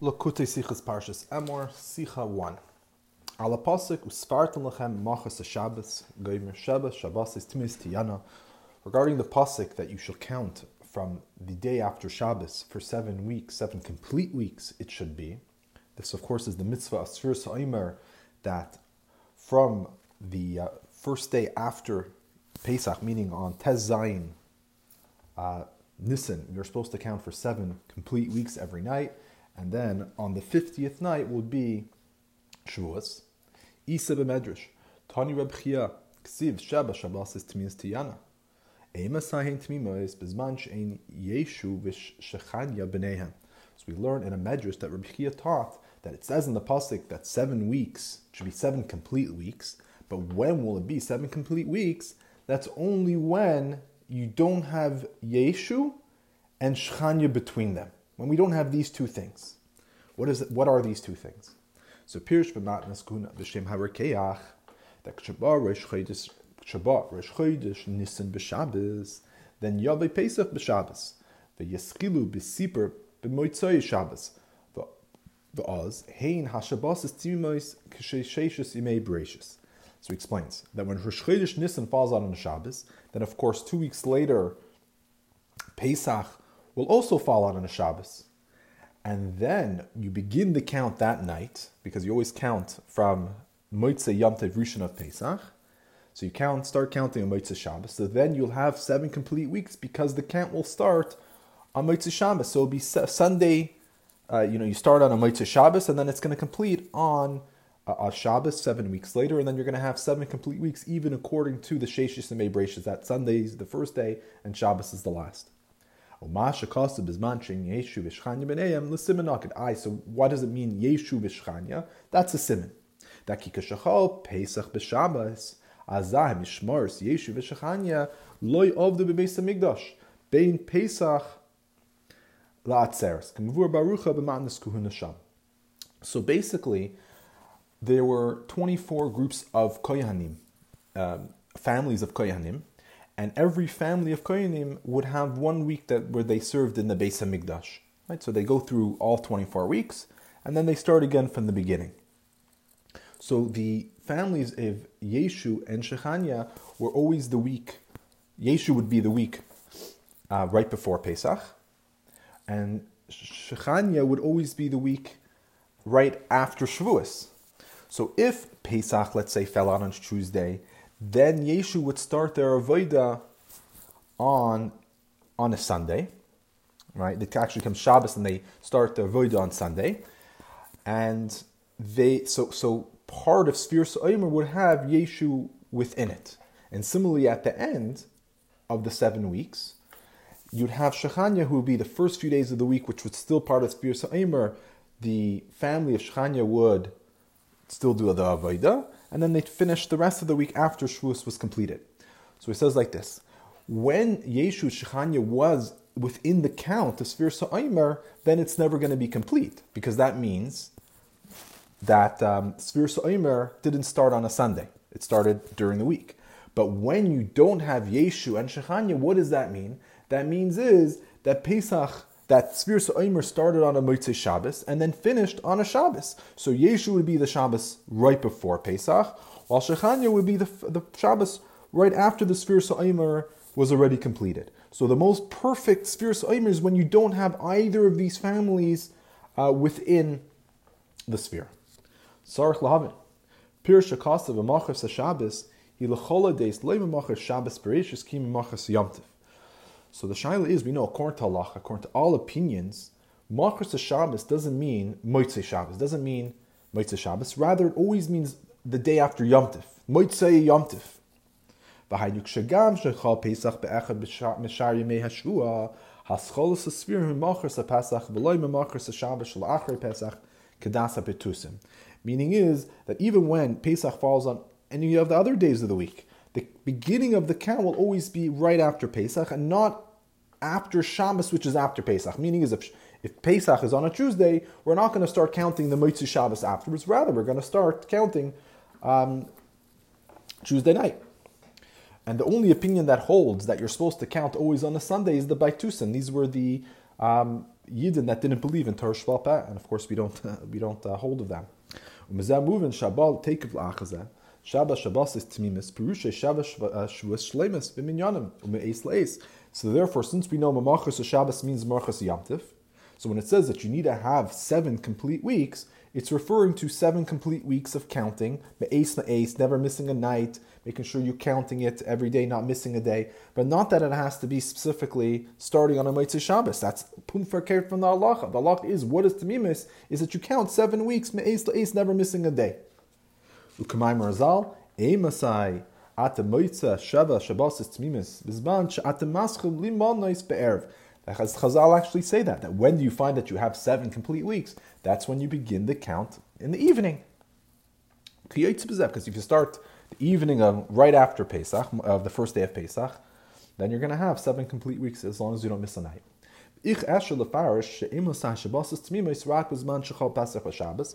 Likutei Sichas Parshas Emor, Sicha 1. Ala pasuk usfartan lechem machas Shabbos, goymer Shabbos, Shabbos is timis. Regarding the pasuk that you shall count from the day after Shabbos for seven weeks, seven complete weeks, it should be. This, of course, is the mitzvah asfir sa'imer that from the uh, first day after Pesach, meaning on Tez Zayin, uh, Nisan, you're supposed to count for seven complete weeks every night, and then on the 50th night will be Shavuos. Isa b'medrash, Tani Reb Chia, Ksiv Sheba Shabbos is Tmias Tiyana. Ema Sahin Tmimois, Bizman Shein Yeshu Vish Shechanya B'nehem. So we learn in a medrash that Reb Chia taught that it says in the pasuk that seven weeks should be seven complete weeks, but when will it be seven complete weeks? That's only when you don't have Yeshu and Shechanya between them. When we don't have these two things. What is? What are these two things? So Pirish b'matnas kuna b'shem harekeach that Shabbat Rosh Chodesh Shabbat Rosh Chodesh Nisan b'Shabbos then Yavei Pesach b'Shabbos v'Yeskilu b'Sipur b'Moitzoi Shabbos v'Oz Hein HaShabbos is Timois k'Sheishus Imei Bereshis. So he explains that when Rosh Chodesh Nisan falls out on the Shabbos, then of course two weeks later Pesach will also fall out on a Shabbos. And then you begin the count that night, because you always count from Moitze Yom Tev Rishon of Pesach. So you count, start counting on Moitze Shabbos. So then you'll have seven complete weeks because the count will start on Moitze Shabbos. So it'll be Sunday, uh, you know, you start on a Moitze Shabbos and then it's going to complete on uh, a Shabbos seven weeks later. And then you're going to have seven complete weeks, even according to the Sheshis and Mebreshis. That Sunday is the first day and Shabbos is the last. Aye, so what does it mean Yeshu v'shchanya? That's a simon. That kikashachol Pesach b'Shabbos azah mishmars Yeshu v'shchanya loy ovdu b'beis hamikdash bein Pesach la'atzeres k'mvur barucha b'matnas kuhuna sham. So basically, there were 24 groups of koyanim, um, families of koyanim, and every family of Kohanim would have one week that where they served in the Beis Hamikdash. Right, so they go through all 24 weeks, and then they start again from the beginning. So the families of Yeshu and Shechanya were always the week. Yeshu would be the week uh, right before Pesach, and Shechanya would always be the week right after Shavuos. So if Pesach, let's say, fell out on Tuesday, then Yeshu would start their avodah on on a Sunday, right? They actually come Shabbos and they start their avodah on Sunday, and they so so part of Sfir Omer would have Yeshu within it, and similarly at the end of the seven weeks, you'd have Shechanya who would be the first few days of the week, which was still part of Sfir Omer. The family of Shechanya would still do the avodah and then they'd finish the rest of the week after Shavuos was completed. So he says like this: When Yeshu Shechanya was within the count of Sfir Sa'aymer, then it's never going to be complete because that means that um, Sfir Sa'aymer didn't start on a Sunday; it started during the week. But when you don't have Yeshu and Shechanya, what does that mean? That means is that Pesach that Sfir Omer started on a Motzei Shabbos and then finished on a Shabbos. So Yeshu would be the Shabbos right before Pesach, while Shechanya would be the, the Shabbos right after the Sfir Omer was already completed. So the most perfect Sfir Omer is when you don't have either of these families uh, within the sphere. Sarach Lahavin. Pirush Akasav Amachas Shabbos, he lechola deis leimamachas Shabbos Bereshis kim machas yomtiv. So the shaila is, we know according to according to all opinions, Machras Shabbos doesn't mean Moitzei Shabbos, doesn't mean Moitzei Shabbos. Rather, it always means the day after Yom Tif, Moitzei Yom Tif. Meaning is that even when Pesach falls on any of the other days of the week, the beginning of the count will always be right after Pesach and not after Shabbos, which is after Pesach. Meaning is if, if Pesach is on a Tuesday, we're not going to start counting the Moitzi Shabbos afterwards. Rather, we're going to start counting um, Tuesday night. And the only opinion that holds that you're supposed to count always on a Sunday is the Baitusin. These were the um, Yidden that didn't believe in Torah Shvalpeh, and of course we don't uh, we don't uh, hold of them. Shabbos Shabbos is tmimis. Perusha Shabbos uh, Shavuos Shleimus b'minyanim umeis leis. So therefore, since we know Mamachas Shabbos means Marchas Yamtiv, so when it says that you need to have seven complete weeks, it's referring to seven complete weeks of counting, me'ace me'ace, never missing a night, making sure you're counting it every day, not missing a day, but not that it has to be specifically starting on a Motzei Shabbos. That's verkehrt from the Allah. The Allah is, what is Tamimis, is that you count seven weeks, me'ace me'ace, never missing a day. Ukamai Marzal, Emasai, Ata Moitza, Shava, Shabbos is Tamimis, Bizban, Ata Maschel, Limon Nois Be'erv. Chazal actually say that, that when do you find that you have seven complete weeks? That's when you begin the count in the evening. Because if you start the evening of right after Pesach, of the first day of Pesach, then you're going to have seven complete weeks as long as you don't miss a night. Ich esher lefarish she'im l'sah shabbos tmimis rak b'zman shechal Pesach v'Shabbos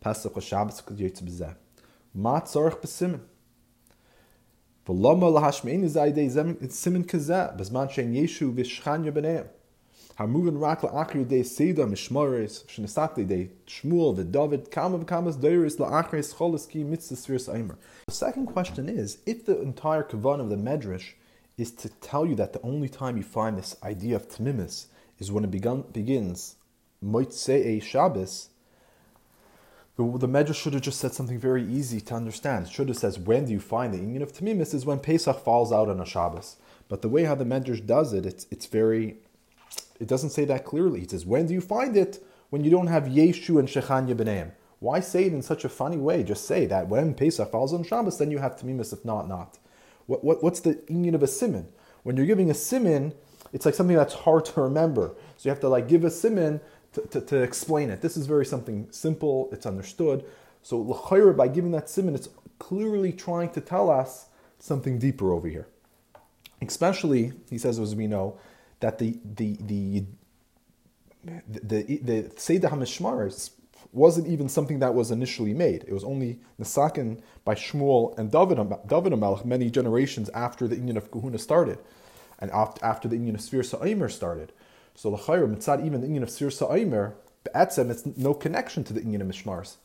Pesach or Shabbos Ma tzorich b'simen. Simen kazeh, b'zman Yeshu v'shchan rak dei dei Shmuel v'David, kama v'kamas ki mitzvah. The second question is, if the entire kavan of the Medrash is to tell you that the only time you find this idea of tmimis is when it begun, begins Moitze Shabbos, the, the Medrash should have just said something very easy to understand. It should have said, when do you find the union of Tamimis is when Pesach falls out on a Shabbos. But the way how the Medrash does it, it's, it's very, it doesn't say that clearly. It says, when do you find it? When you don't have Yeshu and Shechanya B'neim. Why say it in such a funny way? Just say that when Pesach falls on Shabbos, then you have Tamimis, if not, not. What, what, what's the union of a simon? When you're giving a simon, it's like something that's hard to remember. So you have to like give a simon to, to, explain it. This is very something simple, it's understood. So l'chayra, by giving that simon, it's clearly trying to tell us something deeper over here. Especially, he says, as we know, that the the the the, the, the HaMishmaris wasn't even something that was initially made. It was only Nisakin by Shmuel and David, David Amelech many generations after the Union of Kahuna started and after the Union of Sphere Sa'imer started. So l'chayr mitzad even the inyan of sir sa'imer be'etzem it's no connection to the inyan of mishmars.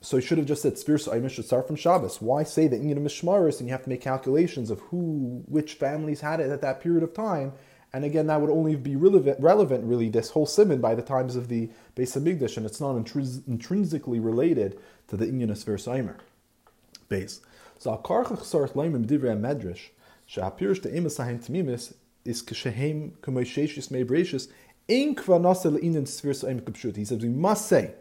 So he should have just said Spir Sa'imer should start from Shabbos. Why say the inyan of mishmaris and you have to make calculations of who, which families had it at that period of time? And again, that would only be relevant, relevant really, this whole simon by the times of the Beis Hamikdash, and it's not intrinsically related to the inyan of Spir Sa'imer. Base. So Medrash, Is kishehem kumoisheshis mebreshis in kvanasel inin spheres aim kapshut. He says we must say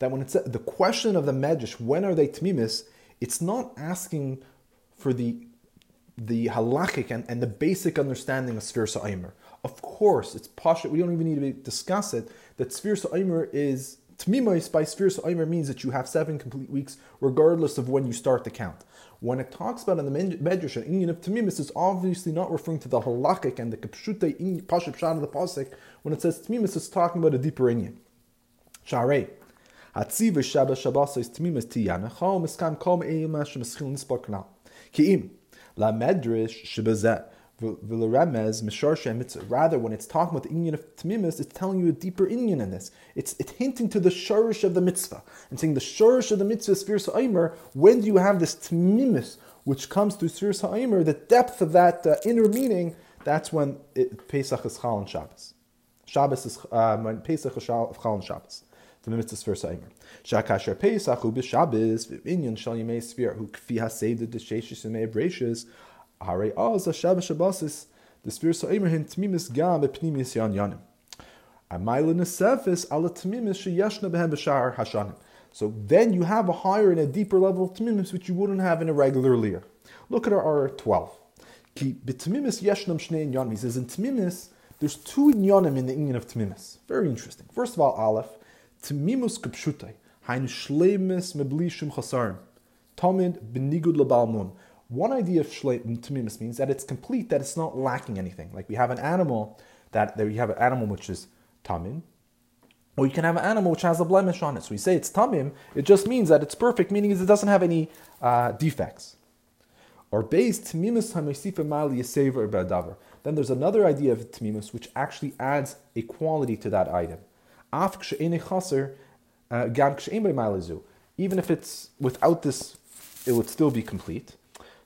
that when it's the question of the medrash, when are they tmimis? It's not asking for the the halachic and, and the basic understanding of spheres aimer. Of course, it's pasha. We don't even need to discuss it. That spheres aimer is tmimos by spheres aimer means that you have seven complete weeks, regardless of when you start the count. When it talks about in the Medrash an Inyan of Tamimis, it's obviously not referring to the halakhic and the kapshute paship shad of the pasuk. When it says Tamimis, it's talking about a deeper Inyan. Sharei. Hatziv Shabbat Shabbos is Tamimis Tiyana. Chol Miskam Kom Eima Shemischil Nispar Kanal. Ki'im. La Medrash Shebazet. Rather, when it's talking about the Inyan of Tamimis, it's telling you a deeper Inyan in this. It's, it's hinting to the Shurish of the mitzvah and saying the Shurish of the mitzvah is Sfir Sa'imer. When do you have this Tamimis which comes through Sfir Sa'imer? The depth of that uh, inner meaning, that's when it, Pesach is Chal and Shabbos. Shabbos is um, when Pesach is Chal and Shabbos. The mitzvah Sfir Sa'imer. Shakasher Pesach hu b'Shabbos v'inyan shal yimei Sfir hu kfi haseidah breishis Hare az Shabbos Shabbosis, the Spir Sa'imerhin Tmimis Gam Pnimis Yan Yanim. Amaila Nesefis Ala Tmimis Sheyashna Behem B'Shar Hashanim. So then you have a higher and a deeper level of Tmimis which you wouldn't have in a regular Lear. Look at our R12. Ki B'Tmimis Yeshnam Shnei Yanim. He says in Tmimis There's two inyanim in the inyan of tmimis. Very interesting. First of all, Aleph, Tmimus kapshutai, hain shleimus meblishim chasarim, tamid benigud labalmun. One idea of Tmimus means that it's complete, that it's not lacking anything. Like we have an animal that there you have an animal which is tamim, or you can have an animal which has a blemish on it. So we say it's tamim, it just means that it's perfect, meaning it doesn't have any uh, defects. Or based tmimus hamesifa mali yasever badavar. Then there's another idea of tmimus which actually adds a quality to that item. Uh, Even if it's without this, it would still be complete.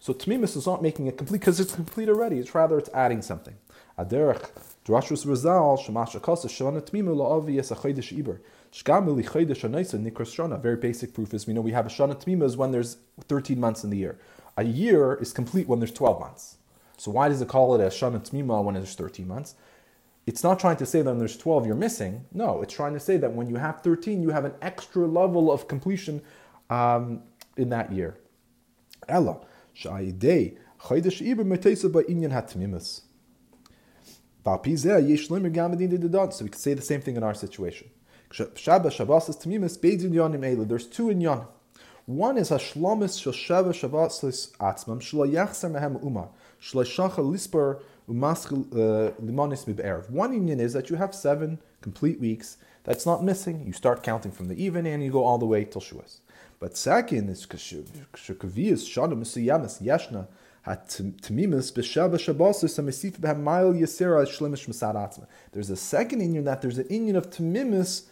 So tmimus is not making it complete because it's complete already. It's rather it's adding something. Aderech drashus rezal shemasha kasa shana tmimu la'avi yes a chaydish iber. Shgamili chaydish anaisa nikras shana. Very basic proof is we know we have a shana tmima when there's 13 months in the year. A year is complete when there's 12 months. So why does it call it a shana tmima when there's 13 months? It's not trying to say that when there's 12 you're missing. No, it's trying to say that when you have 13, you have an extra level of completion um, in that year. Ella, So we can say the same thing in our situation. There's two inyan. One is hashlomis shel sheva shabbasis atzmam shlo yachser mehem uma shlo shacha lisper umaschil uh, limonis miberev. One union is that you have seven complete weeks. That's not missing. You start counting from the even and you go all the way till Shuas. But second is shukaviyas shana misuyamas yeshna hatmimis b'shava shabbasis amesif b'hem mile yisera shlemish masad There's a second union that there's an union of tmimis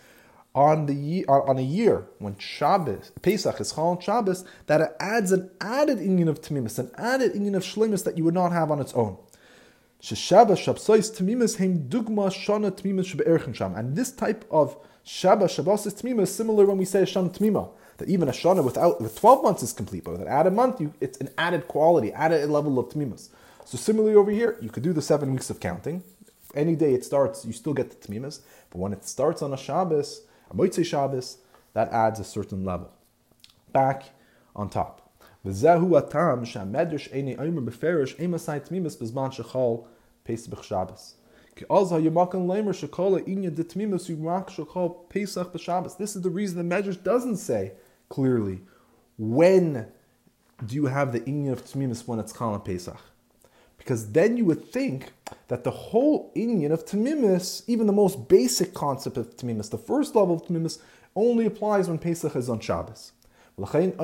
on the on a year when Shabbos Pesach is called Shabbos that it adds an added inyan of tamimus, an added inyan of shlemus that you would not have on its own. And this type of Shabbat Shabbos is tamimus similar when we say shana tamima that even a shana without with twelve months is complete, but with an added month, you, it's an added quality, added level of tamimus. So similarly over here, you could do the seven weeks of counting. Any day it starts, you still get the tamimus, but when it starts on a Shabbos a Moitzei Shabbos, that adds a certain level. Back on top. V'zehu atam she'amedrash eni omer beferish emasai tmimus bezman shechol pesach Shabbos. This is the reason the Medrash doesn't say clearly when do you have the inyan of Tmimus when it's Chal Pesach. Because then you would think that the whole Inyan of Tamimis, even the most basic concept of Tamimis, the first level of Tamimis, only applies when Pesach is on Shabbos. And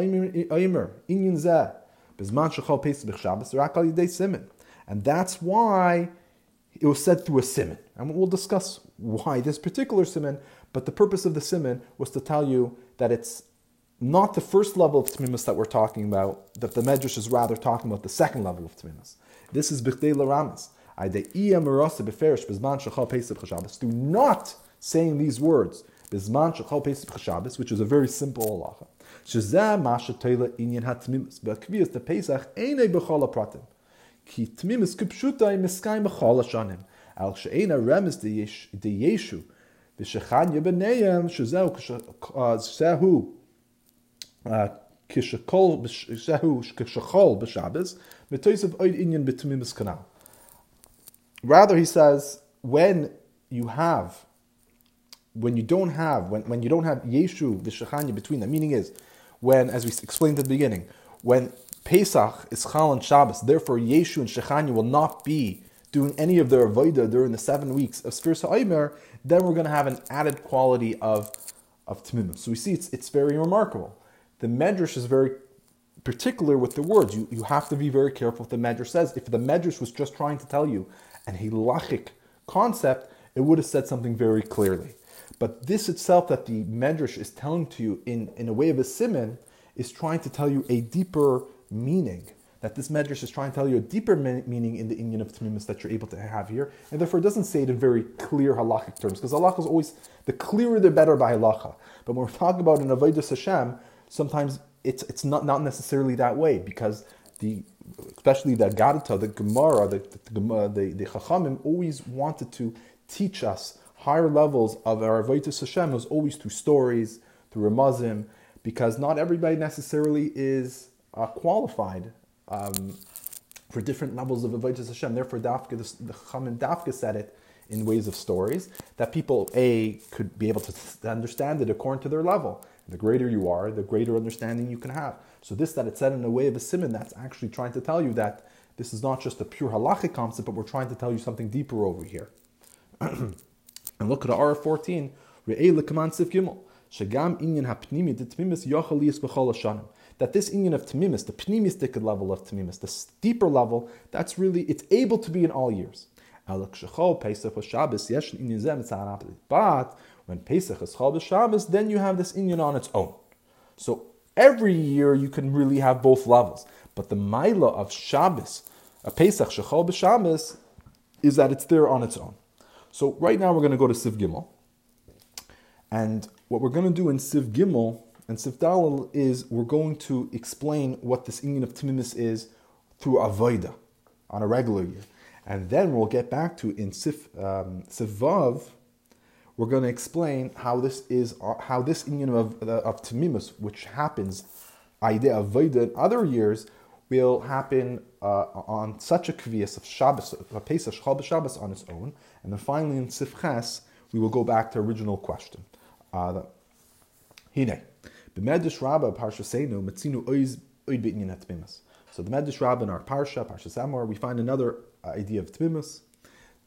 that's why it was said through a simon. And we'll discuss why this particular simon, but the purpose of the simon was to tell you that it's not the first level of tmimus that we're talking about, that the Medrash is rather talking about the second level of tmimus. This is Bichdei Laramas. Do not saying these words, Bizman Shechal Pesach Shabbos, which is a very simple halacha. Shezeh Masha Teila Inyan HaTmimus. B'akviyas the Pesach Einei B'chol HaPratim. Ki Tmimus Kipshutai Uh, Shezehu kishakol kishakol b'Shabbos metoisav oid inyan b'tumimus kanal. Rather, he says when you have, when you don't have, when, when you don't have yeshu v'shachanya between them. Meaning is when, as we explained at the beginning, when Pesach is Chal and Shabbos, therefore Yeshu and Shechanya will not be doing any of their avodah during the seven weeks of Sfir Ha'omer, then we're going to have an added quality of of Tmimim. So we see it's, it's very remarkable the Medrash is very particular with the words. You, you have to be very careful what the Medrash says. If the Medrash was just trying to tell you an halachic concept, it would have said something very clearly. But this itself that the Medrash is telling to you in, in a way of a simon is trying to tell you a deeper meaning. That this Medrash is trying to tell you a deeper meaning in the inyan of Tamimus that you're able to have here, and therefore it doesn't say it in very clear halachic terms, because halacha is always, the clearer the better by halacha. But when we're talking about an Avodah Hashem, sometimes it's it's not, not necessarily that way because the especially the Gadita, the Gemara, the the, the, the Chachamim always wanted to teach us higher levels of our Avodah Hashem was always through stories, through Ramazim, because not everybody necessarily is uh, qualified um, for different levels of Avodah Hashem. Therefore, Dafka, the, the Chachamim Dafka said it in ways of stories that people a could be able to understand it according to their level. The greater you are, the greater understanding you can have. So this that it's said in a way of a simon, that's actually trying to tell you that this is not just a pure halachic concept, but we're trying to tell you something deeper over here. and look at R fourteen. Shagam inyan hapnimi the tmimis hashanim. That this inyan of tmimis, the pnimistic level of tmimis, the deeper level, that's really it's able to be in all years. But when Pesach is Chol Shabbos, then you have this inyan on its own. So every year you can really have both levels. But the Maila of Shabbos, a Pesach Shechol B'Shabbos, is that it's there on its own. So right now we're going to go to Siv Gimel. And what we're going to do in Siv Gimel and Siv Dalal is we're going to explain what this Indian of Timimis is through Avoida on a regular year. And then we'll get back to in Sif, um, Sif Vav, we're going to explain how this is how this Indian of, of Timimus, which happens idea of Vaida in other years, will happen uh, on such a kvias of Shabbos, a Pesach Shabbos on its own, and then finally in Sifches we will go back to original question. Hine. B'medrash Rabbah Parsha Seinu Metzinu Oiz Oid B'inyan Tmimus. So the Medrash Rabbah in our Parsha, Parshas Emor, we find another uh, idea of Tmimus.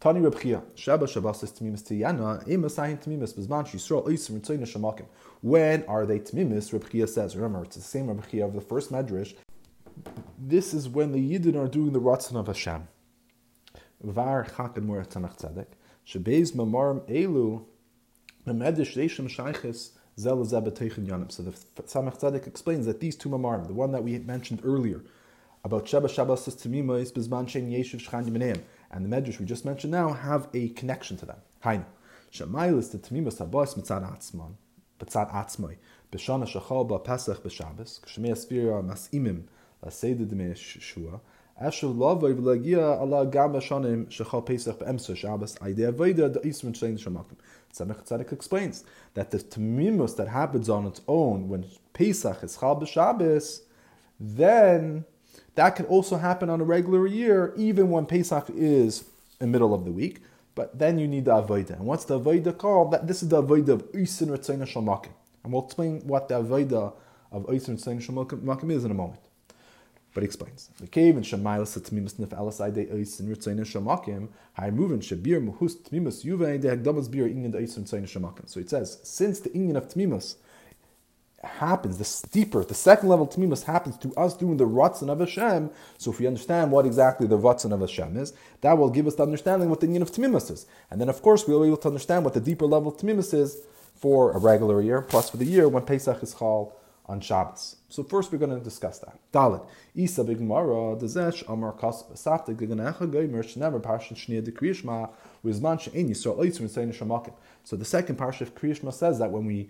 Tani Reb Chia, Sheba Shabbos is Tmimus Tiyana, Ema Sahin Tmimus, Bizman Yisrael Oisim Ritzoyna Shamakim. When are they Tmimus? Reb Chia says, remember, it's the same Reb Chia of the first Medrash. This is when the Yidden are doing the Ratzon of Hashem. Var Chak and Tanach Tzedek. Shebeiz Mamarm Elu so the Tzemach Tzedek explains that these two mamarim, the one that we mentioned earlier, about Sheba Shabbos Tamima is Bizman Shen Yeshiv Shchan Yimeneim, and the Medrash we just mentioned now have a connection to them. Hainu. Shemayil is the Tamima Sabos Mitzad Atzman, Mitzad Atzmai, B'Shana Shachal Ba Pesach B'Shabbos, Kshmei Aspira Masimim, La Seder Dmei Shua, Eshu Lavoi V'Lagia Allah Gam Shanim Shechal Pesach B'Emsa Shabbos, Idea the Isman Shein Shamakim. Tzemach Tzedek explains that the tamimus that happens on its own when Pesach is Chal B'Shabbos, then that can also happen on a regular year, even when Pesach is in middle of the week. But then you need the Avodah. And what's the Avodah called? That, this is the Avodah of Isin Ritzayna Shalmakim. And we'll explain what the Avodah of Isin Ritzayna Shalmakim is in a moment. But he explains. The cave and Shemayla Satmimus Nif Alas Ide Eis and Ritzayin Shamakim, Hai Movin Shabir Muhus Tmimus Yuve De Hagdamas Bir Inyan De Eis and Ritzayin So it says, since the Inyan of Tmimus happens, the steeper, the second level Tmimus happens to us doing the Ratzon of Hashem, so if we understand what exactly the Ratzon of Hashem is, that will give us the understanding what the Inyan of Tmimus is. And then of course we'll be able to understand what the deeper level Tmimus is for a regular year, plus for the year when Pesach is Chal on Shabbos. So first we're going to discuss that. Dalit. Isa b'gmara dezesh amar kas b'safta g'ganecha goymer shenever parshat shnia de kriyishma wizman yisrael oitzim saying shamakim. So the second parsha of kriyishma says that when we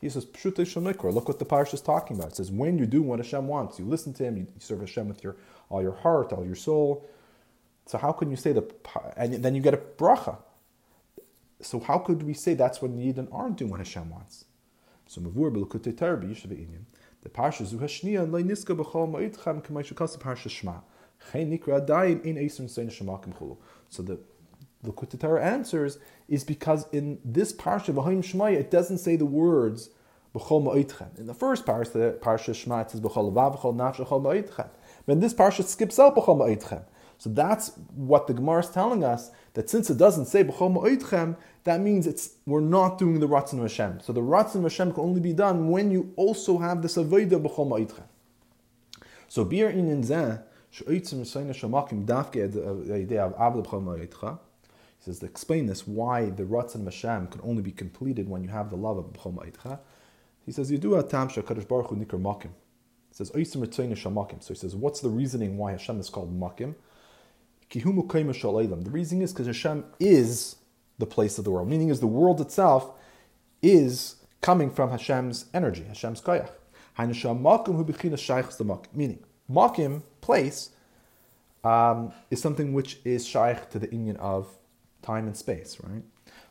he says, Pshutei Shemikra. Look what the parsha is talking about. It says, when you do what Hashem wants, you listen to Him, you serve Hashem with your all your heart, all your soul. So how can you say the and then you get a bracha? So how could we say that's when the Yidden aren't doing what Hashem wants? So mavur belukutei Torah b'yishav inyan. The parsha zu hashniya and leiniska b'chol ma'itchan k'may shekas parsha shma. Chen nikra adayin in eisrim sein shemakim chulu. So the Likutei Torah answers is because in this parsha v'hoim shmaya it doesn't say the words b'chol ma'itchan. In the first parsha, the parsha shma it says b'chol vav b'chol nafsh b'chol ma'itchan. But in this parsha it skips out b'chol ma'itchan. So that's what the Gemara is telling us that since it doesn't say b'chol ma'itchem, that means it's we're not doing the Ratzon Hashem. So the Ratzon Hashem can only be done when you also have this Avodah b'chol ma'itchem. So bir in zeh she'itzim sayna shamakim dafke the idea of avda b'chol ma'itcha. He says to explain this why the Ratzon of Hashem can only be completed when you have the love of b'chol ma'itcha. He says you do a tam shakadosh baruch hu nikar makim. He says oisim shamakim. So he says what's the reasoning why Hashem is called makim? The reason is because Hashem is the place of the world. Meaning is the world itself is coming from Hashem's energy, Hashem's koyach. Meaning, makim, place, um, is something which is shaykh to the union of time and space, right?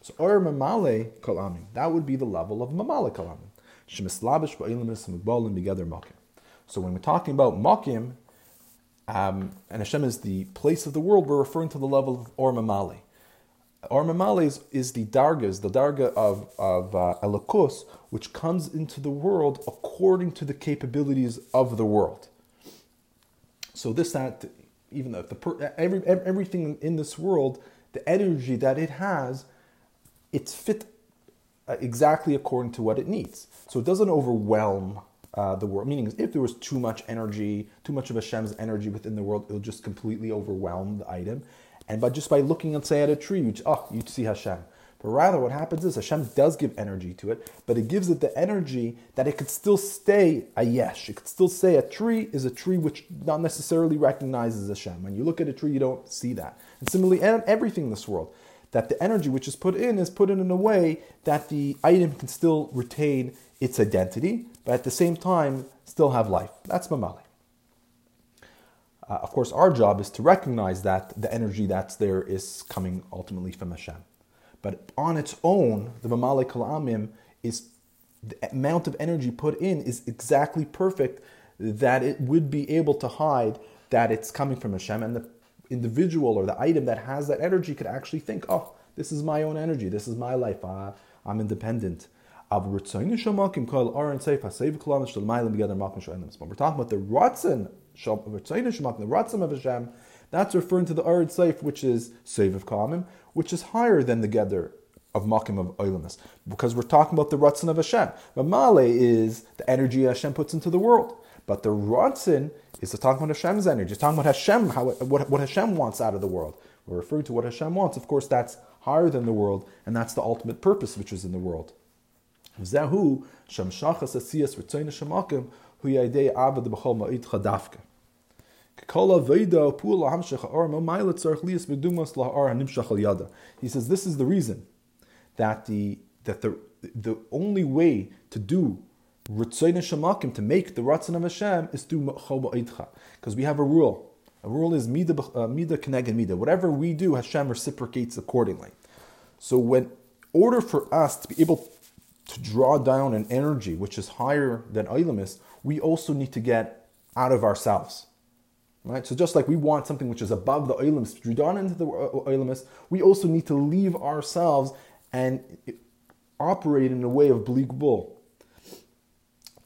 So or mamale kalamim, that would be the level of mamale kalamim. Shemislabish mugbalim together makim. So when we're talking about makim, um, and Hashem is the place of the world, we're referring to the level of or mamale. Or mamale is, is the dargas, the darga of, of uh, which comes into the world according to the capabilities of the world. So this, that, even though the every, everything in this world, the energy that it has, it's fit uh, exactly according to what it needs. So it doesn't overwhelm uh, the world. Meaning, if there was too much energy, too much of Hashem's energy within the world, it'll just completely overwhelm the item. And by just by looking, let's say, at a tree, you oh, you see Hashem. But rather, what happens is Hashem does give energy to it, but it gives it the energy that it could still stay a yesh. It could still say a tree is a tree which not necessarily recognizes Hashem. When you look at a tree, you don't see that. And similarly, everything in this world, that the energy which is put in is put in in a way that the item can still retain its identity, but at the same time still have life. That's mamali. Uh, of course, our job is to recognize that the energy that's there is coming ultimately from Hashem. But on its own, the Mamale Kalamim is the amount of energy put in is exactly perfect that it would be able to hide that it's coming from Hashem, and the individual or the item that has that energy could actually think, oh, this is my own energy, this is my life, uh, I'm independent. But we're talking about the Ratzin the Ratzim of Hashem, that's referring to the Arid Seif, which is Seif of Kamim, which is higher than the Gather of Makim of Oilimus, because we're talking about the Ratzin of Hashem. Mamale is the energy Hashem puts into the world. But the Ratzin is talking about Hashem's energy. It's talking about Hashem, how, what, what Hashem wants out of the world. We're referring to what Hashem wants. Of course, that's higher than the world, and that's the ultimate purpose which is in the world. Zehu Shamshachas Asiyas Ritzayin Shemakim Hu Yadei Abad B'chol Ma'id Chadafka. He says this is the reason that the that the the only way to do Ritzayin Shemakim to make the Ratzon of Hashem is through Choba Because we have a rule. A rule is Mida uh, Mida Mida. Whatever we do, Hashem reciprocates accordingly. So when order for us to be able to draw down an energy which is higher than Ilamis, we also need to get out of ourselves. Right? So just like we want something which is above the oilimus to draw into the uh, uh, oilimus, we also need to leave ourselves and operate in a way of bleak bull.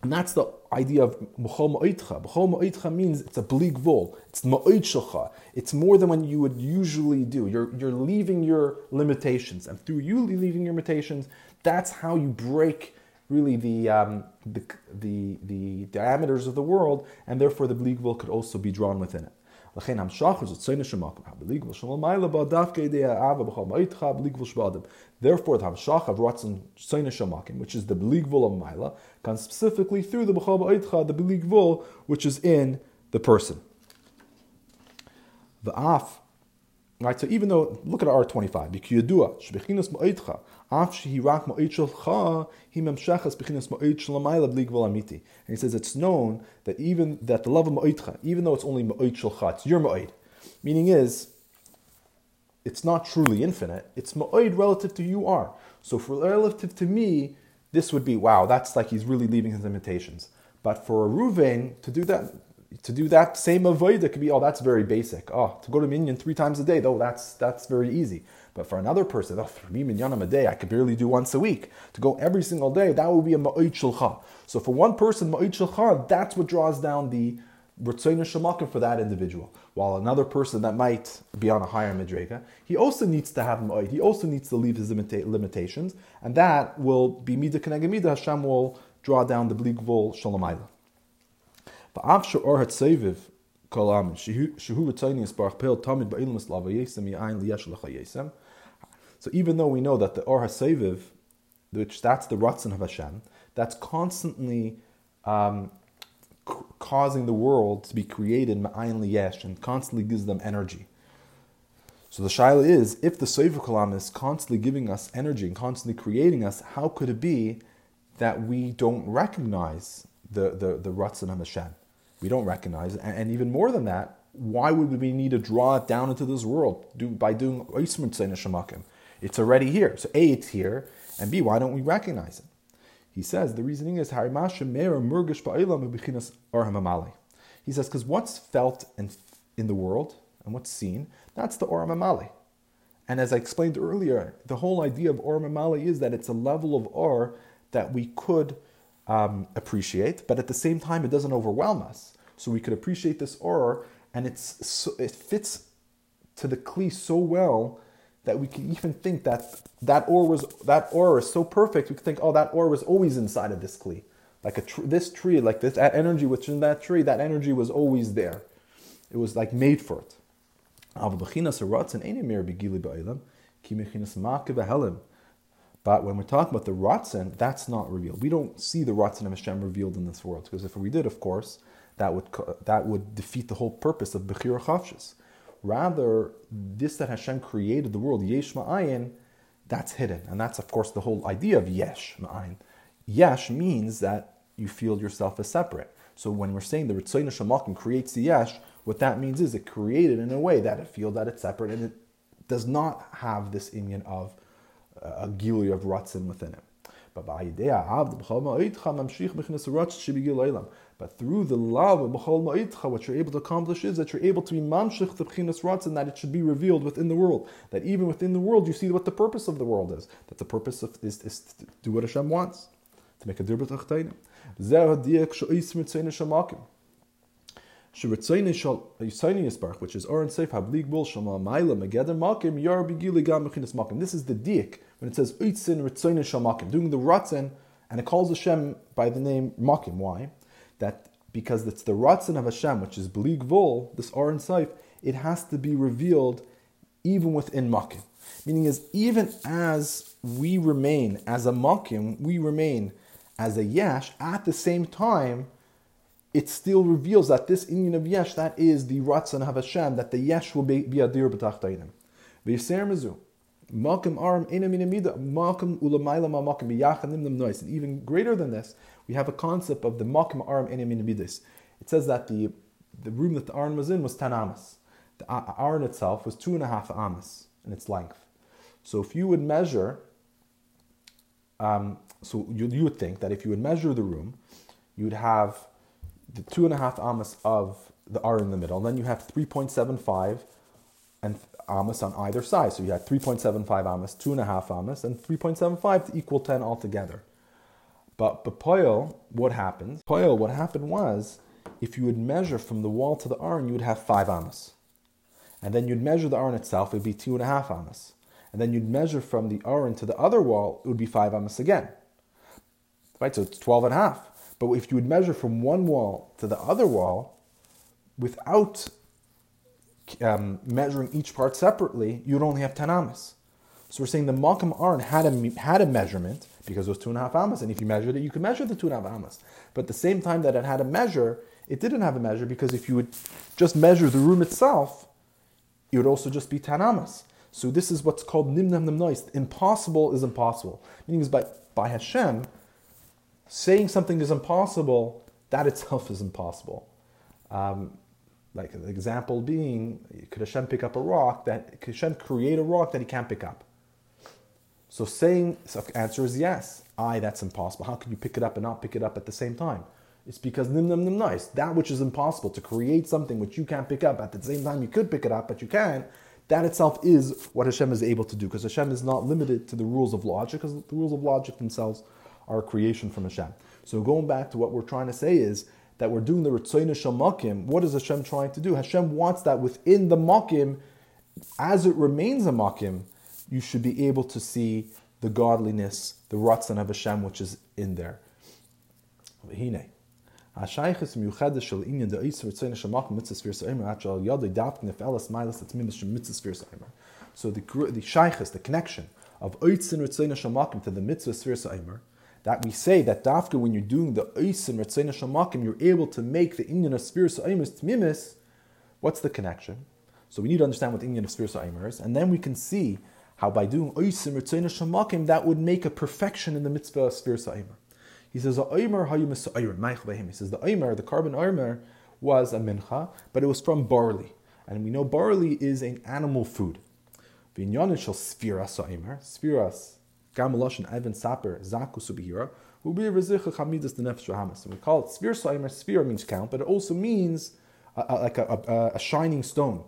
And that's the idea of B'chol Ma'itcha. B'chol Ma'itcha means it's a bleak vol. It's Ma'it It's more than what you would usually do. You're, you're leaving your limitations. And through you leaving your limitations, that's how you break really the, um, the, the, the, diameters of the world, and therefore the Bligvul could also be drawn within it. Therefore, the Hamshach of Ratzon which is the Beligvul of Maila, comes specifically through the Bechal Ba'itcha, the Beligvul, which is in the person. The Af, right? So even though, look at R25, Bikiyadua, Shbechinas Ma'itcha, and he says it's known that even that the love of ma'itcha, even though it's only ma'it shalcha, it's your ma'it. Meaning is, it's not truly infinite. It's ma'id relative to you are. So for relative to me, this would be wow. That's like he's really leaving his limitations. But for a Ruvain to do that, to do that same avodah could be oh that's very basic. Oh to go to minyan three times a day though that's that's very easy. But for another person, oh, for me, minyanim a day, I could barely do once a week. To go every single day, that would be a ma'it shulcha. So for one person, ma'it shulcha, that's what draws down the Ritzayin Shemakim for that individual. While another person that might be on a higher Madrega, he also needs to have Ma'id. He also needs to leave his limita- limitations, and that will be Mida Kenega Hashem will draw down the Bligvul Shalamayla. So even though we know that the Or HaSeviv, which that's the Ratzon of Hashem, that's constantly um, c- causing the world to be created Ma'ayin Liyesh and constantly gives them energy. So the shaila is, if the Sefer Kalam is constantly giving us energy and constantly creating us, how could it be that we don't recognize the, the, the Ratzon Hashem? We don't recognize it. And, even more than that, why would we need to draw it down into this world by doing? It's already here. So A, it's here, and B, why don't we recognize it? He says the reasoning is. He says because what's felt in, in the world and what's seen that's the Oram Amali. And as I explained earlier, the whole idea of Oram Amali is that it's a level of Or that we could um, appreciate, but at the same time, it doesn't overwhelm us. So we could appreciate this Or, and it's so, it fits to the Kli so well that we can even think that that Or was that Or is so perfect. We could think, oh, that Or was always inside of this Kli. Like a tr- this tree, like this, that energy within that tree, that energy was always there. It was like made for it. But when we're talking about the Ratzin, that's not revealed. We don't see the Ratzin of Hashem revealed in this world. Because if we did, of course, that would, that would defeat the whole purpose of Bechir Chavshis. Rather, this that Hashem created the world, Yesh Ma'ayin, that's hidden. And that's, of course, the whole idea of Yesh Ma'ayin. Yesh means that you feel yourself as separate. So when we're saying the Ritzoyin Shemakim creates the Yesh, what that means is it created in a way that it feels that it's separate and it does not have this inyan of uh, a gili of ratzin within it. But but through the love of B'chol Ma'itcha, what you're able to accomplish is that you're able to be mamshich the b'chinas ratzin, that it should be revealed within the world. That even within the world, you see what the purpose of the world is. That the purpose of, is, is to do what Hashem wants, to make a dirbet achtainim. Which is Oren Seif Hablig Bul Shama Maila Megeder Makim Yar Bigili Gam Mechinas Makim. This is the diak when it says Uitzin Ritzoyin Shamakim, doing the Ratzin, and it calls Hashem by the name Makim. Why? That because it's the Ratzin of Hashem, which is Blig Vol, this Oren Seif, it has to be revealed even within Makim. Meaning is even as we remain as a Makim, we remain as a Yash at the same time it still reveals that this Indian of Yesh, that is the Ratzon of Hashem, that the Yesh will be, be a dir b'tachtainim. V'yiser mezu. Malkim aram. Malkim ulamayla ma malkim biyachanim noise. And even greater than this, we have a concept of the malkim aram enam inamidis. It says that the, the room that the Aron was in was 10 amas. The Aron itself was two and a half amas in its length. So if you would measure, um, so you, you would think that if you would measure the room, you would have the two and a half amas of the R in the middle. And then you have 3.75 and amas on either side. So you had 3.75 amas, two and a half amas, and 3.75 to equal 10 altogether. But Bepoil, what happened? Poil, what happened was, if you would measure from the wall to the Aron, you would have five amas. And then you'd measure the Aron itself, it would be two and a half amas. And then you'd measure from the Aron to the other wall, it would be five amas again. Right, so it's 12 and a half. But if you would measure from one wall to the other wall without um, measuring each part separately, you'd only have 10 amas. So we're saying the Malkam Aron had a, had a measurement because it was two and a half amas, and if you measured it, you could measure the two and a half amas. But at the same time that it had a measure, it didn't have a measure because if you would just measure the room itself, it would also just be 10 amas. So this is what's called nimnam noise. Impossible is impossible. Meaning is by, by Hashem, saying something is impossible, that itself is impossible. Um, like an example being, could Hashem pick up a rock that could Hashem create a rock that he can't pick up? So saying so answer is yes. I that's impossible. How can you pick it up and not pick it up at the same time? It's because nim nim nim nice. That which is impossible to create something which you can't pick up at the same time you could pick it up, but you can't. That itself is what Hashem is able to do because Hashem is not limited to the rules of logic because the rules of logic themselves our creation from Hashem. So going back to what we're trying to say is that we're doing the Ritzoyna Shamakim. What is Hashem trying to do? Hashem wants that within the Makim, as it remains a Makim, you should be able to see the godliness, the Ratzon of Hashem, which is in there. השייכס מיוחדת של עניין דאיס ורצוין שמח מצווה ספיר סאימר עד שעל ידי דווקא נפעלס מיילס עצמימס של מצווה ספיר סאימר. So the, the shaykhis, the connection of oitzin ritzayin shamakim to the mitzvah sphere saimer, that we say that dafka when you're doing the oisim ritzayna shamakim, you're able to make the inyan of spiritual aimus tmimis. What's the connection? So we need to understand what Indian of Sphere Sa'imer is, and then we can see how by doing Oisim Ritzayin Shamakim, that would make a perfection in the mitzvah of Sphere Sa'imer. He says, He says the Oimer, the carbon Oimer, was a mincha, but it was from barley. And we know barley is an animal food. Vinyanin shall sphira sa'imer, sphiras, gamalosh and Evan Saper, Zaku Subihira, will be Rezicha Chamidas the Nefesh Hamas. And we call it Sphir Sa'imer, Sphira means count, but it also means uh, uh, a, a, like a, a, a, shining stone,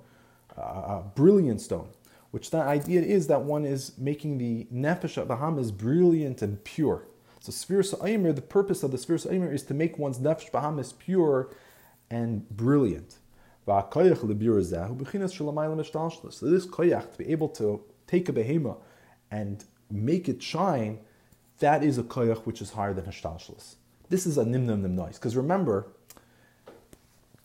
uh, a, brilliant stone. Which the idea is that one is making the Nefesh Bahamas brilliant and pure. So Sphir Sa'imer, the purpose of the Sphir Sa'imer is to make one's Nefesh Bahamas pure and brilliant. So this koyach, to be able to take a behema and make it shine, that is a koyach which is higher than hashtalshlis. This is a nimnam noise. Because remember,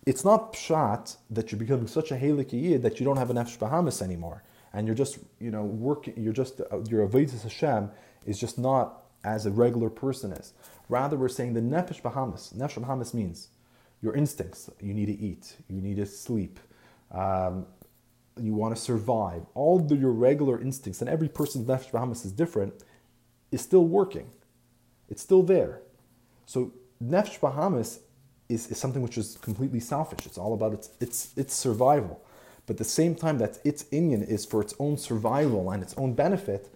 it's not pshat that you're becoming such a helik that you don't have an nefesh bahamas anymore, and you're just you know working. You're just uh, your avodas Hashem is just not as a regular person is. Rather, we're saying the nefesh bahamas. Nefesh bahamas means your instincts. You need to eat, you need to sleep, um, you want to survive. All the, your regular instincts, and every person's nefesh bahamas is different, is still working. It's still there. So nefesh bahamas is, is something which is completely selfish. It's all about its, its, its survival. But at the same time that its inyan is for its own survival and its own benefit,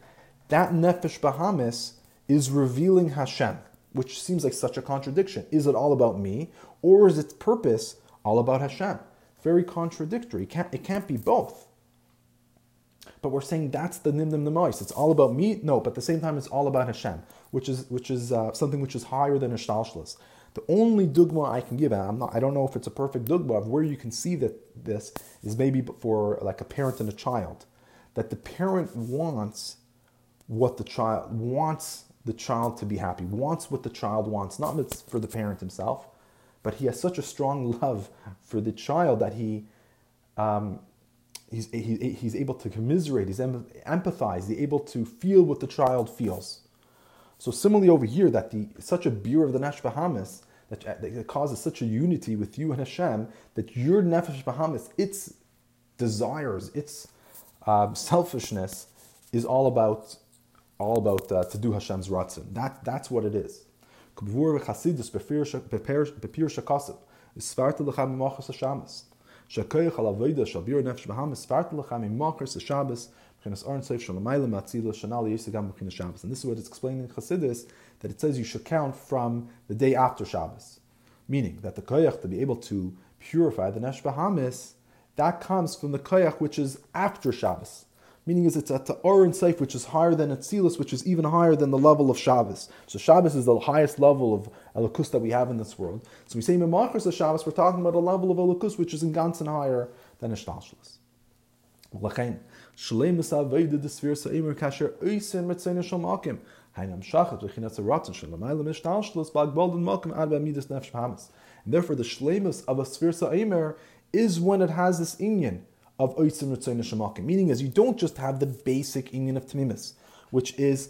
that nefesh bahamas is revealing Hashem which seems like such a contradiction. Is it all about me, or is its purpose all about Hashem? Very contradictory. It can't, it can't be both. But we're saying that's the nimdim nemois. It's all about me. No, but at the same time, it's all about Hashem, which is which is uh, something which is higher than Ishtalshlis. The only dugma I can give, and I'm not, I don't know if it's a perfect dugma of where you can see that this is maybe for like a parent and a child, that the parent wants what the child wants the child to be happy, wants what the child wants, not for the parent himself, but he has such a strong love for the child that he, um, he's, he, he's able to commiserate, he's empathize, he's able to feel what the child feels. So similarly over here, that the such a beer of the Nefesh Bahamas that, that causes such a unity with you and Hashem that your Nefesh Bahamas, its desires, its uh, selfishness is all about all about uh, to do Hashem's ratzon. That, that's what it is. Kavur v'chasidus bepir shakasav. Isfarta l'cha mimachas ha-shabbos. Shakoyach al avoida shal bir nefesh b'ham. Isfarta l'cha mimachas Shabbos. And this is what it's explaining in Chassidus, that it says you should count from the day after Shabbos. Meaning that the koyach to be able to purify the nefesh b'hamis, that comes from the koyach which is after Shabbos meaning is it's at the Or Ein Sof, which is higher than Atzilus, which is even higher than the level of Shabbos. So Shabbos is the highest level of Elokus that we have in this world. So we say Memachris of Shabbos, we're talking about a level of Elokus which is in Ganzen higher than Ishtalshalas. Aveda the sphere and therefore the Shleimus of a sphere Sa'imer is when it has this inyan of Oitzim Ritzoy Neshamakim. Meaning is you don't just have the basic Inyan of Tamimis, which is,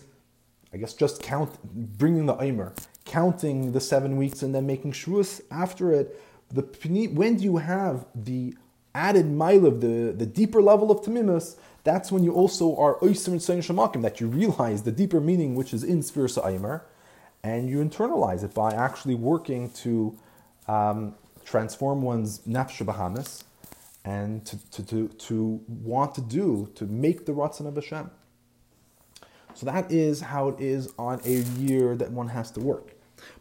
I guess, just count, bringing the Eimer, counting the seven weeks and then making Shavuos after it. The, when do you have the added mile of the, the deeper level of Tamimis, that's when you also are Oisim Ritzoy Neshamakim, that you realize the deeper meaning which is in Sphere Eimer, and you internalize it by actually working to um, transform one's Nafsh Bahamas and to, to, to, to want to do, to make the Ratzon of Hashem. So that is how it is on a year that one has to work.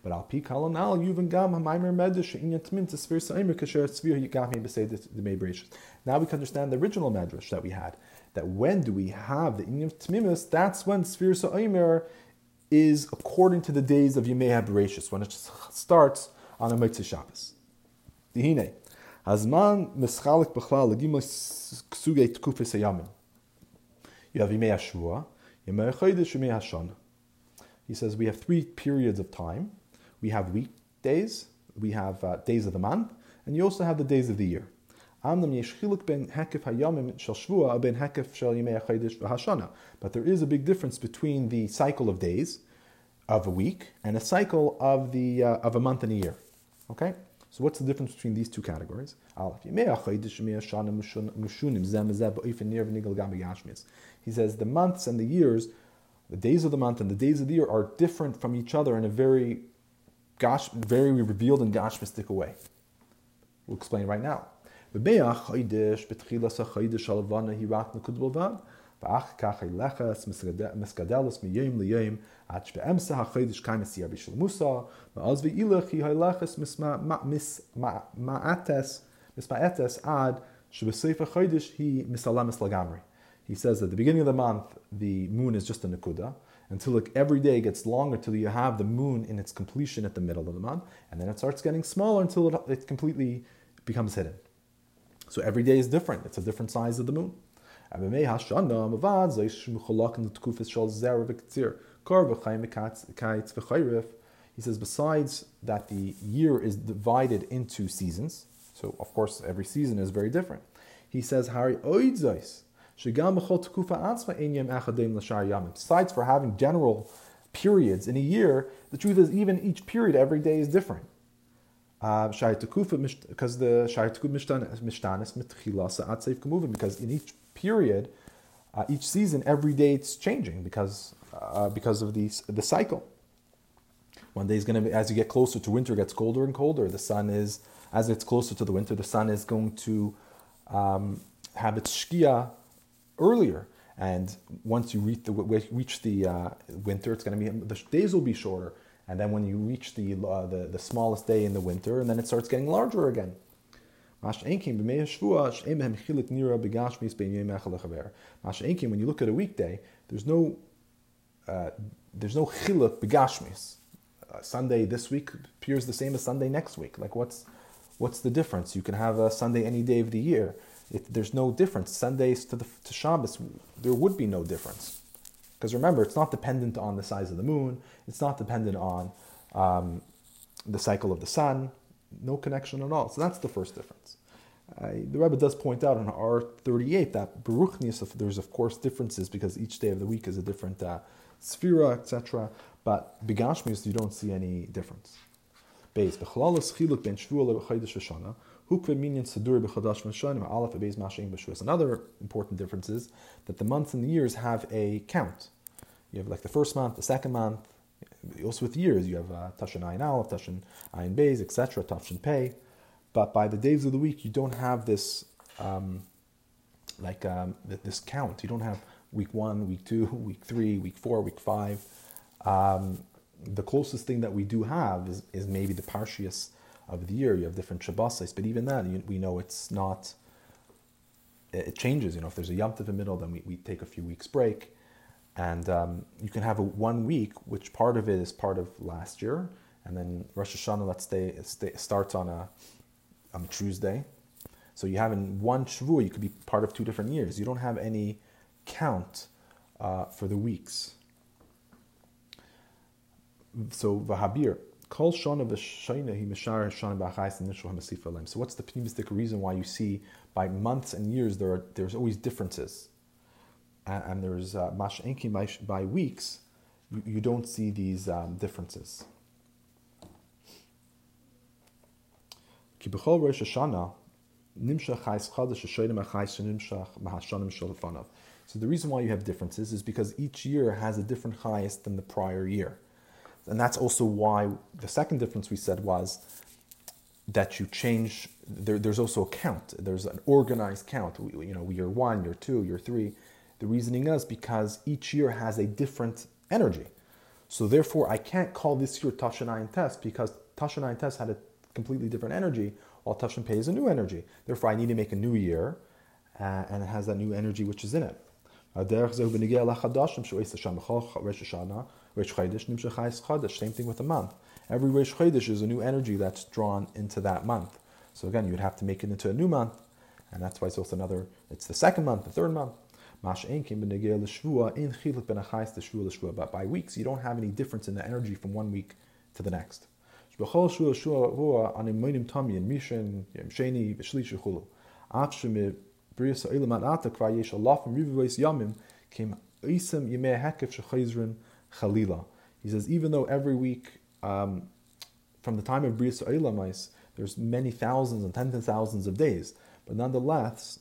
But al pi hamaymer medrash in yatmin to saimer kasher besed the mebrishas. Now we can understand the original medrash that we had. That when do we have the inyan tmimis? That's when sphere saimer is according to the days of Yemei HaBereshis, when it starts on a Mitzvah Shabbos. Dihine. Hazman mischalik b'chlal legimel ksugei tkufis hayamim. You have Yimei HaShavua, Yimei HaChodesh, Yimei HaShana. He says we have three periods of time. We have weekdays, we have uh, days of the month, and you also have the days of the year. But there is a big difference between the cycle of days of a week and a cycle of the uh, of a month and a year. Okay, So what's the difference between these two categories? He says the months and the years, the days of the month and the days of the year are different from each other in a very, gosh, very revealed and gosh gashmistic way. We'll explain right now. ואח כך ילכס מסגדלס מיום ליום עד שבאמצע החודש קיימס ירבי של מוסא ואז ואילך היא הילכס מסמאתס מסמאתס עד שבסוף החודש היא מסלמס לגמרי. He says at the beginning of the month the moon is just a nakuda until like every day gets longer till you have the moon in its completion at the middle of the month and then it starts getting smaller until it, it completely becomes hidden. So every day is different. It's a different size of the moon. He says, besides that the year is divided into seasons, so of course every season is very different. He says, Besides for having general periods in a year, the truth is even each period every day is different. Uh, because the Mishtanis Mitchila because in each period, uh, each season, every day it's changing because uh, because of these the cycle. One day is going to be as you get closer to winter, it gets colder and colder. The sun is as it's closer to the winter, the sun is going to um, have its shkia earlier. And once you reach the reach the uh, winter, it's going to be the days will be shorter. And then when you reach the, uh, the the smallest day in the winter, and then it starts getting larger again. When you look at a weekday, there's no uh, there's no chiluk begashmis. Uh, Sunday this week appears the same as Sunday next week. Like what's what's the difference? You can have a Sunday any day of the year. It, there's no difference. Sundays to the to Shabbos, there would be no difference. Because remember, it's not dependent on the size of the moon. It's not dependent on um, the cycle of the sun no connection at all. So that's the first difference. Uh, the Rebbe does point out in R38 that Baruchnius, there's of course differences because each day of the week is a different uh, sphera, etc. But Begashmius, you don't see any difference. Beis, Bechlalas Chiluk ben Shvuah leChaydish V'shana, Hukve minyan Sadur b'Chadash V'shana, Aleph Beis Mashim B'Shuas. Another important difference is that the months and the years have a count. You have like the first month, the second month, also with years, you have uh, Tashin Ayin Aleph, Tashin Ayin Beis, etc., Tashin Pei. But by the days of the week, you don't have this um, like um, this count. You don't have week one, week two, week three, week four, week five. Um, the closest thing that we do have is, is maybe the Parshias of the year. You have different Shabbos, but even then, you, we know it's not. It changes. You know, if there's a Yom Tov in the middle, then we, we take a few weeks break and um, you can have a one week, which part of it is part of last year, and then Rosh Hashanah, let's say, starts on a, on a Tuesday. So you have in one Shavuot, you could be part of two different years. You don't have any count uh, for the weeks. So Vahabir, Shana he Shana So what's the pneumistic reason why you see by months and years there are, there's always differences? And, and there's uh, mash enki by, by weeks, you, you, don't see these um, differences. So the reason why you have differences is because each year has a different highest than the prior year. And that's also why the second difference we said was that you change, there, there's also a count. There's an organized count. We, you know, year one, year two, year three. The reasoning is because each year has a different energy. So therefore, I can't call this year Tashin test because Tashin test had a completely different energy, while Tashin Pei is a new energy. Therefore, I need to make a new year, uh, and it has that new energy which is in it. Same thing with the month. Every Rosh Chodesh is a new energy that's drawn into that month. So again, you'd have to make it into a new month, and that's why it's also another. It's the second month, the third month. But by weeks, you don't have any difference in the energy from one week to the next. He says, even though every week, um, from the time of Bris Eilamais, there's many thousands and tens of thousands of days. But nonetheless,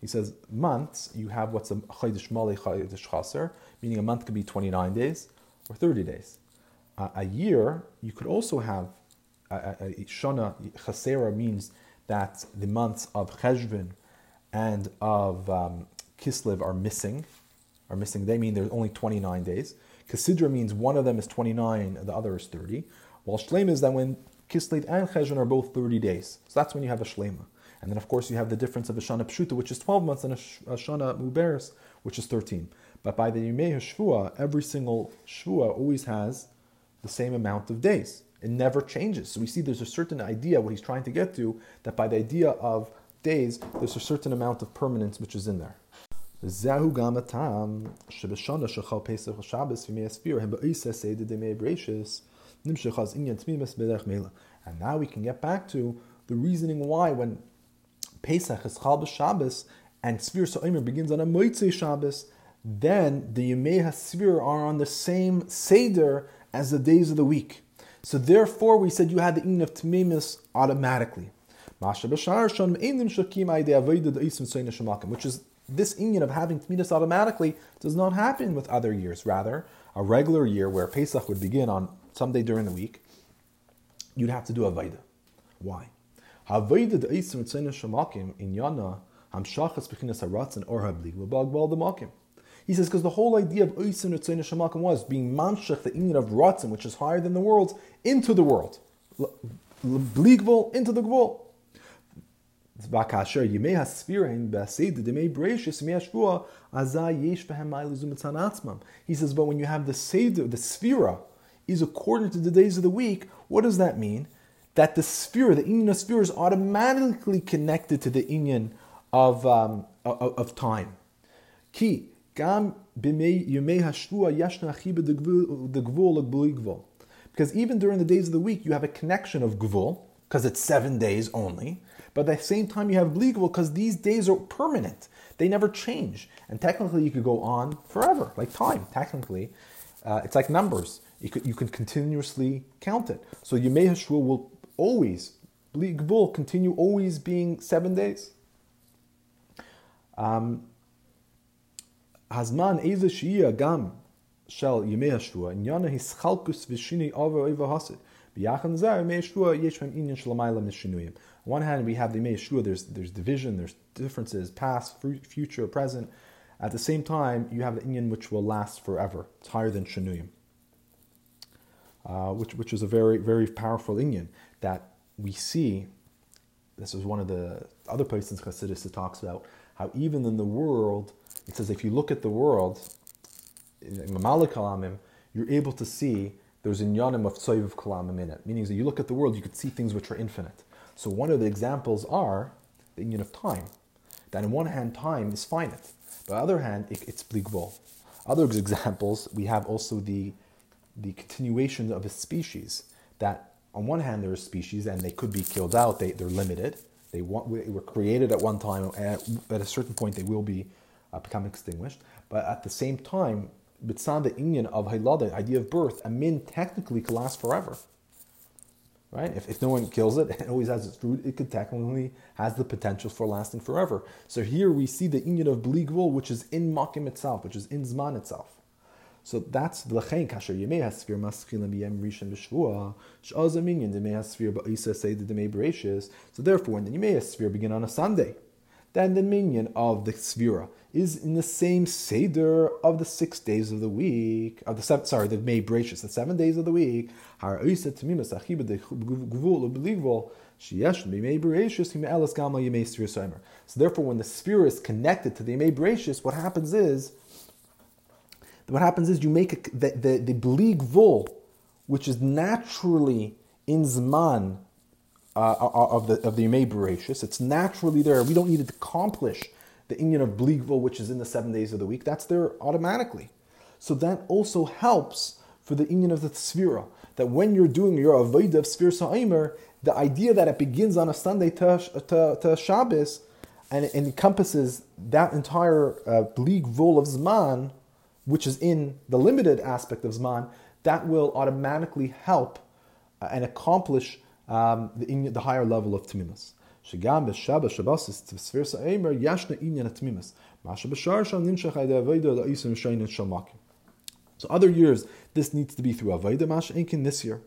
He says months you have what's a chaydish mali chaydish chaser, meaning a month could be 29 days or 30 days. Uh, a year you could also have a shana chasera means that the months of Cheshvan and of um, Kislev are missing. Are missing. They mean there's only 29 days. Kasidra means one of them is 29, the other is 30. While Shlema is that when Kislev and Cheshvan are both 30 days. So that's when you have a Shlema. And then, of course, you have the difference of a Shana Pshuta, which is 12 months, and a Shana Muberis, which is 13. But by the Yimei Shvua, every single Shvua always has the same amount of days. It never changes. So we see there's a certain idea, what he's trying to get to, that by the idea of days, there's a certain amount of permanence which is in there. And now we can get back to the reasoning why when Pesach is chal b'Shabbos and Svir Sa'imer begins on a Moitzei Shabbos, then the Yemei HaSvir are on the same Seder as the days of the week. So therefore, we said you had the in of Tmimis automatically. Which is this inyan of having Tmimis automatically does not happen with other years. Rather, a regular year where Pesach would begin on some day during the week, you'd have to do a Vaida. Why? Havoided Eisr Tzena Shamakim in Yana Hamshachas Bechinas Haratz and Orhabli Lebag Bal Demakim. He says because the whole idea of Eisr Tzena Shamakim was being Manshach, the union of Ratzin, which is higher than the world, into the world. Bligvol into the Gvol. Vakasher Yimei Haspirin Basid Demei Brachis Yashvua Azay Yesh Behem Atzmam. He says, but when you have the Seder, the Sphira, is according to the days of the week, what does that mean? That the sphere, the Inyan of sphere, is automatically connected to the Inyan of, um, of, of time. Ki, gam Because even during the days of the week, you have a connection of gvul, because it's seven days only. But at the same time, you have bligvul, because these days are permanent. They never change. And technically, you could go on forever, like time, technically. Uh, it's like numbers. You, could, you can continuously count it. So Yemei Hashvua will always, will continue always being seven days. Um, Hazman Vishini Over Hasid. Zar Inyan On one hand, we have the Yemei there's, there's division, there's differences, past, future, present. At the same time, you have the Inyan which will last forever. It's higher than Shinuyim. Uh, which, which is a very, very powerful Inyan that we see, this is one of the other places Chassidus that talks about how even in the world, it says if you look at the world, in you're able to see there's inyanim of tsoiv kalamim in it. Meaning that you look at the world, you could see things which are infinite. So one of the examples are the inyan of time. That on one hand, time is finite. But on the other hand, it, it's bligbol. Other examples, we have also the, the continuation of a species. That on one hand, there are species and they could be killed out. They, they're limited. They want, were created at one time, and at a certain point, they will be uh, become extinguished. But at the same time, Bitzan the Inyan of Hailada, idea of birth, a min technically could last forever. Right? If, if no one kills it, it always has its root. it could technically has the potential for lasting forever. So here we see the Inyan of Bligvul, which is in Makim itself, which is in Zman itself. So that's the l'chein kasher. Yemei hasfir maschilim b'yem rishon b'shvua. Sh'az minyan demei hasfir ba'isa the demei bereshis. So therefore, when the yemei hasfir begin on a Sunday, then the minyan of the svira is in the same seder of the six days of the week of the seven, sorry the May Bereshis, the seven days of the week. So therefore, when the sphere is connected to the May Bereshis, what happens is what happens is you make a, the, the, the vul, which is naturally in Zman uh, of the of the Yemei Bereshis. It's naturally there. We don't need to accomplish the Inyan of Bligvul, which is in the seven days of the week. That's there automatically. So that also helps for the Inyan of the Tzvira. That when you're doing your Avodah of Svir Sa'imer, the idea that it begins on a Sunday to, to, to Shabbos and it encompasses that entire uh, Bligvul of Zman, which is in the limited aspect of Zman, that will automatically help uh, and accomplish um, the, the higher level of Tmimus. שגם בשבת שבסיס תספיר סאמר ישנה עניין התמימס. מה שבשאר שם נמשך על ידי אביידה לאיסם שיינת של מקים. So other years, this needs to be through Avaida Mash Inkin this year.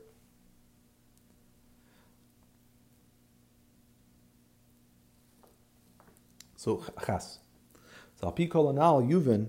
So chas. So api kol anal yuven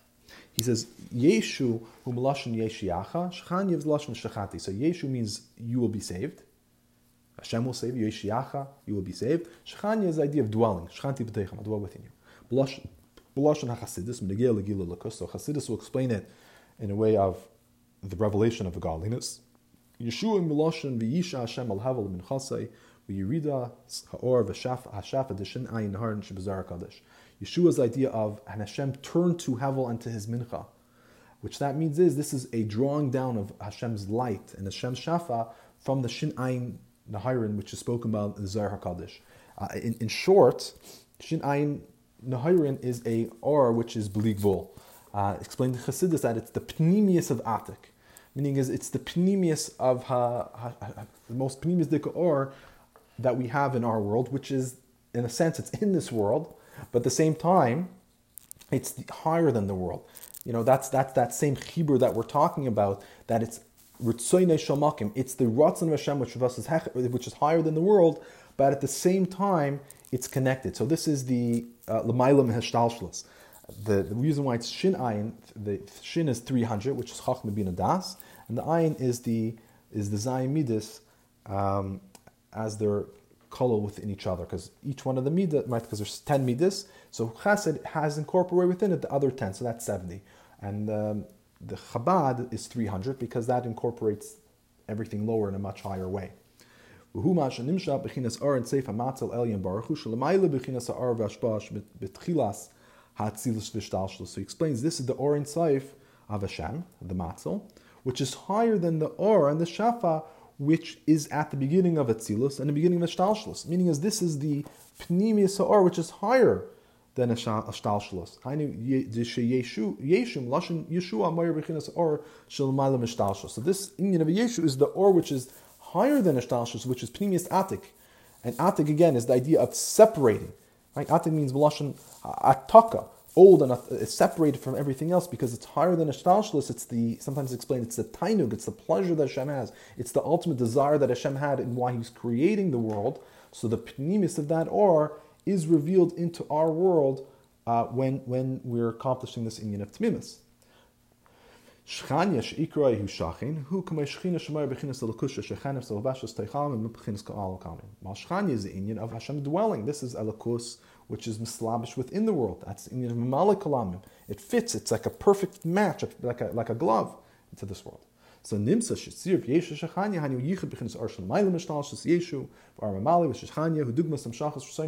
He says, Yeshu um hu melashon yeshiacha, shchan yevz lashon shachati. So Yeshu means you will be saved. Hashem will save you. Yeshiacha, you will be saved. Shchan is the idea of dwelling. Shchanti b'teichem, I dwell within you. Blush HaChasidus, Menegel Legila Lakus. So Chasidus will explain it in a way of the revelation of the godliness. Yeshua Miloshin V'yisha Hashem Al Havel Min Chasei V'yirida Ha'or V'shaf Hashaf Adishin Ayin Nahar Shebazar Kadosh. Yeshua's idea of and Hashem turned to Havel and to his mincha, which that means is this is a drawing down of Hashem's light and Hashem's shafa from the Shin Ayin Nahirin, which is spoken about in the Zohar Hakadosh. Uh, in, in short, Shin Ayin Nahirin is a or which is Bligvul. Uh, explained in Chassidus that it's the pnimius of Atik, meaning is it's the pnimius of ha, ha, ha, the most pnimius dika or that we have in our world, which is in a sense it's in this world, but at the same time it's higher than the world. You know that's that's that same chibur that we're talking about. That it's. It's the ratzon Hashem which is which is higher than the world, but at the same time it's connected. So this is the Lamailam uh. The, reason why it's Shin Ayin, the Shin is 300, which is Chachma Bin Das, and the Ayin is the is the Zayin Midas um, as their color within each other because each one of the midah, right? Because there's 10 midas, so chesed has incorporated within it the other 10, so that's 70. And um, the Chabad is 300 because that incorporates everything lower in a much higher way. So he explains this is the Or Ein Sof of Hashem, the matzel, which is higher than the Or and the Shafa, which is at the beginning of Atzilus and the beginning of Shtalshlus. Meaning is this is the Pnimius or which is higher than a Shtalshlus. Yeshum, Lashon Yeshua, Meyer or Shalmaila Mishtalshlus. So this union of Yeshu is the or which is higher than Ishtalshus, which is Pnimius Atik. And Atik again is the idea of separating. Right? Atik means Melashon Ataka, old and uh, separated from everything else because it's higher than Ishtalshus. It's the, sometimes explained, it's the Tainug, it's the pleasure that Hashem has. It's the ultimate desire that Hashem had in why He was creating the world. So the Pnimius of that or is revealed into our world uh, when, when we're accomplishing this union of Tmimus. Shchanya she'ikroi hu shachin, hu kamei shchina shemoyer bechinas elakusha shechanev salvashas teichalim and bechinas ka'al kamin. While shchanya is the Inyan of Hashem dwelling. This is elakus, which is mislabish within the world. That's the Inyan of mamalik It fits, it's like a perfect match, like a, like a glove into this world. So nimsa shesir yeshu shechanya hanyu yichud bechinas arshal mailim mishtal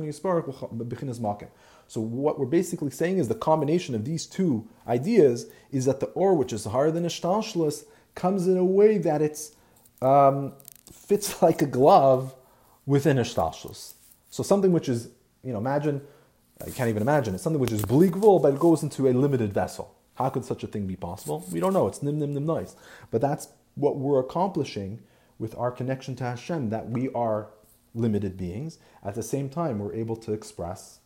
yisparach bechinas makim. So what we're basically saying is the combination of these two ideas is that the or, which is higher than a shtalshlis, comes in a way that it's um, fits like a glove within a shtalshlis. So something which is, you know, imagine, I can't even imagine, it's something which is bleakvul, but it goes into a limited vessel. How could such a thing be possible? We don't know. It's nim nim nim nice. But that's what we're accomplishing with our connection to Hashem, that we are limited beings. At the same time, we're able to express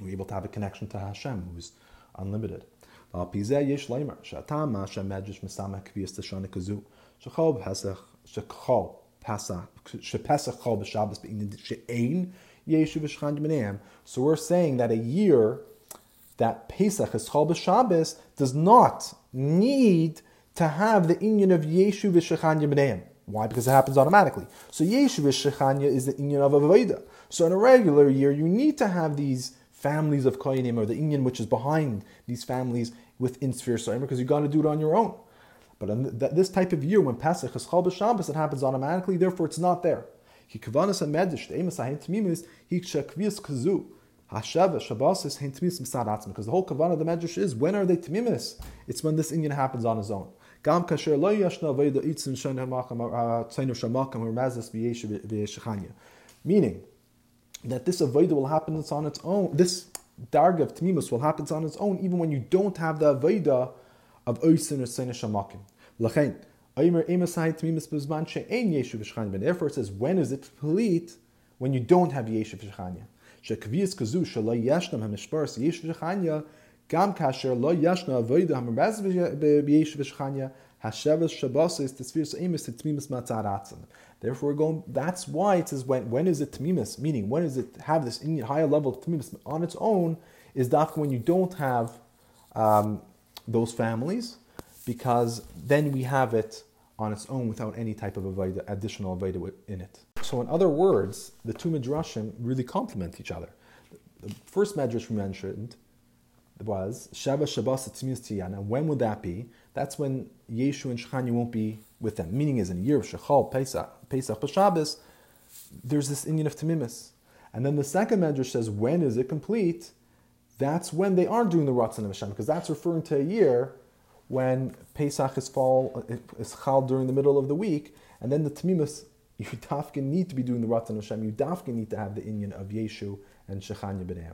we're able to have a connection to Hashem, who's unlimited. So we're saying that a year that Pesach is Chol Shabbos does not need to have the inyan of Yeshu v'Shechanya b'neim. Why? Because it happens automatically. So Yeshu v'Shechanya is the inyan of Avodah. So in a regular year, you need to have these families of Koyanim or the inyan which is behind these families within Sphere Soimer because you got to do it on your own. But in this type of year, when Pesach is Chol Shabbos, it happens automatically. Therefore, it's not there. He kavanas a medish the emes ahin tmimis he kshakvias kazu hashava shabbos is hin tmimis misad because the whole kavanah of the medrash is when are they tmimis? It's when this Inyan happens on his own. Gam kasher lo yashna vayda itzin shen hamakam uh, tzainu shamakam ramazes v'yesh v'yeshachanya. Meaning that this avodah will happen on its own. This darga of tmimus will happen on its own even when you don't have the avodah of oisin or seinu shamakim. Lachain. Therefore, it says, when is it complete? When you don't have Yeshiv Shechanya. Shekvias kazu shalai yeshnam hamishparas Yeshiv Shechanya, gam kasher lo yeshna avoida hamaraz b'Yeshiv Shechanya, hashavas shabbos is tesvirs emis tmimis. Therefore, we're going. That's why it says when. When is it tmimis? Meaning, when does it have this higher level of tmimis on its own? Is that when you don't have um, those families? because then we have it on its own without any type of additional avoida in it. So, in other words, the two midrashim really complement each other. The first midrash we mentioned was Shava Shabbos Tzimius Tiyana. When would that be? That's when Yeshu and Shechanya won't be with them. Meaning, is in a year of Shechal, Pesach, Pesach, Shabbos, there's this Inyan of Tamimis. And then the second medrash says, when is it complete? That's when they aren't doing the Ratzon of Hashem, because that's referring to a year when Pesach is fall is chal during the middle of the week, and then the Tmimus, you dafkin need to be doing the Ratzon Hashem. You dafkin need to have the inyan of Yeshu and Shechanya B'nei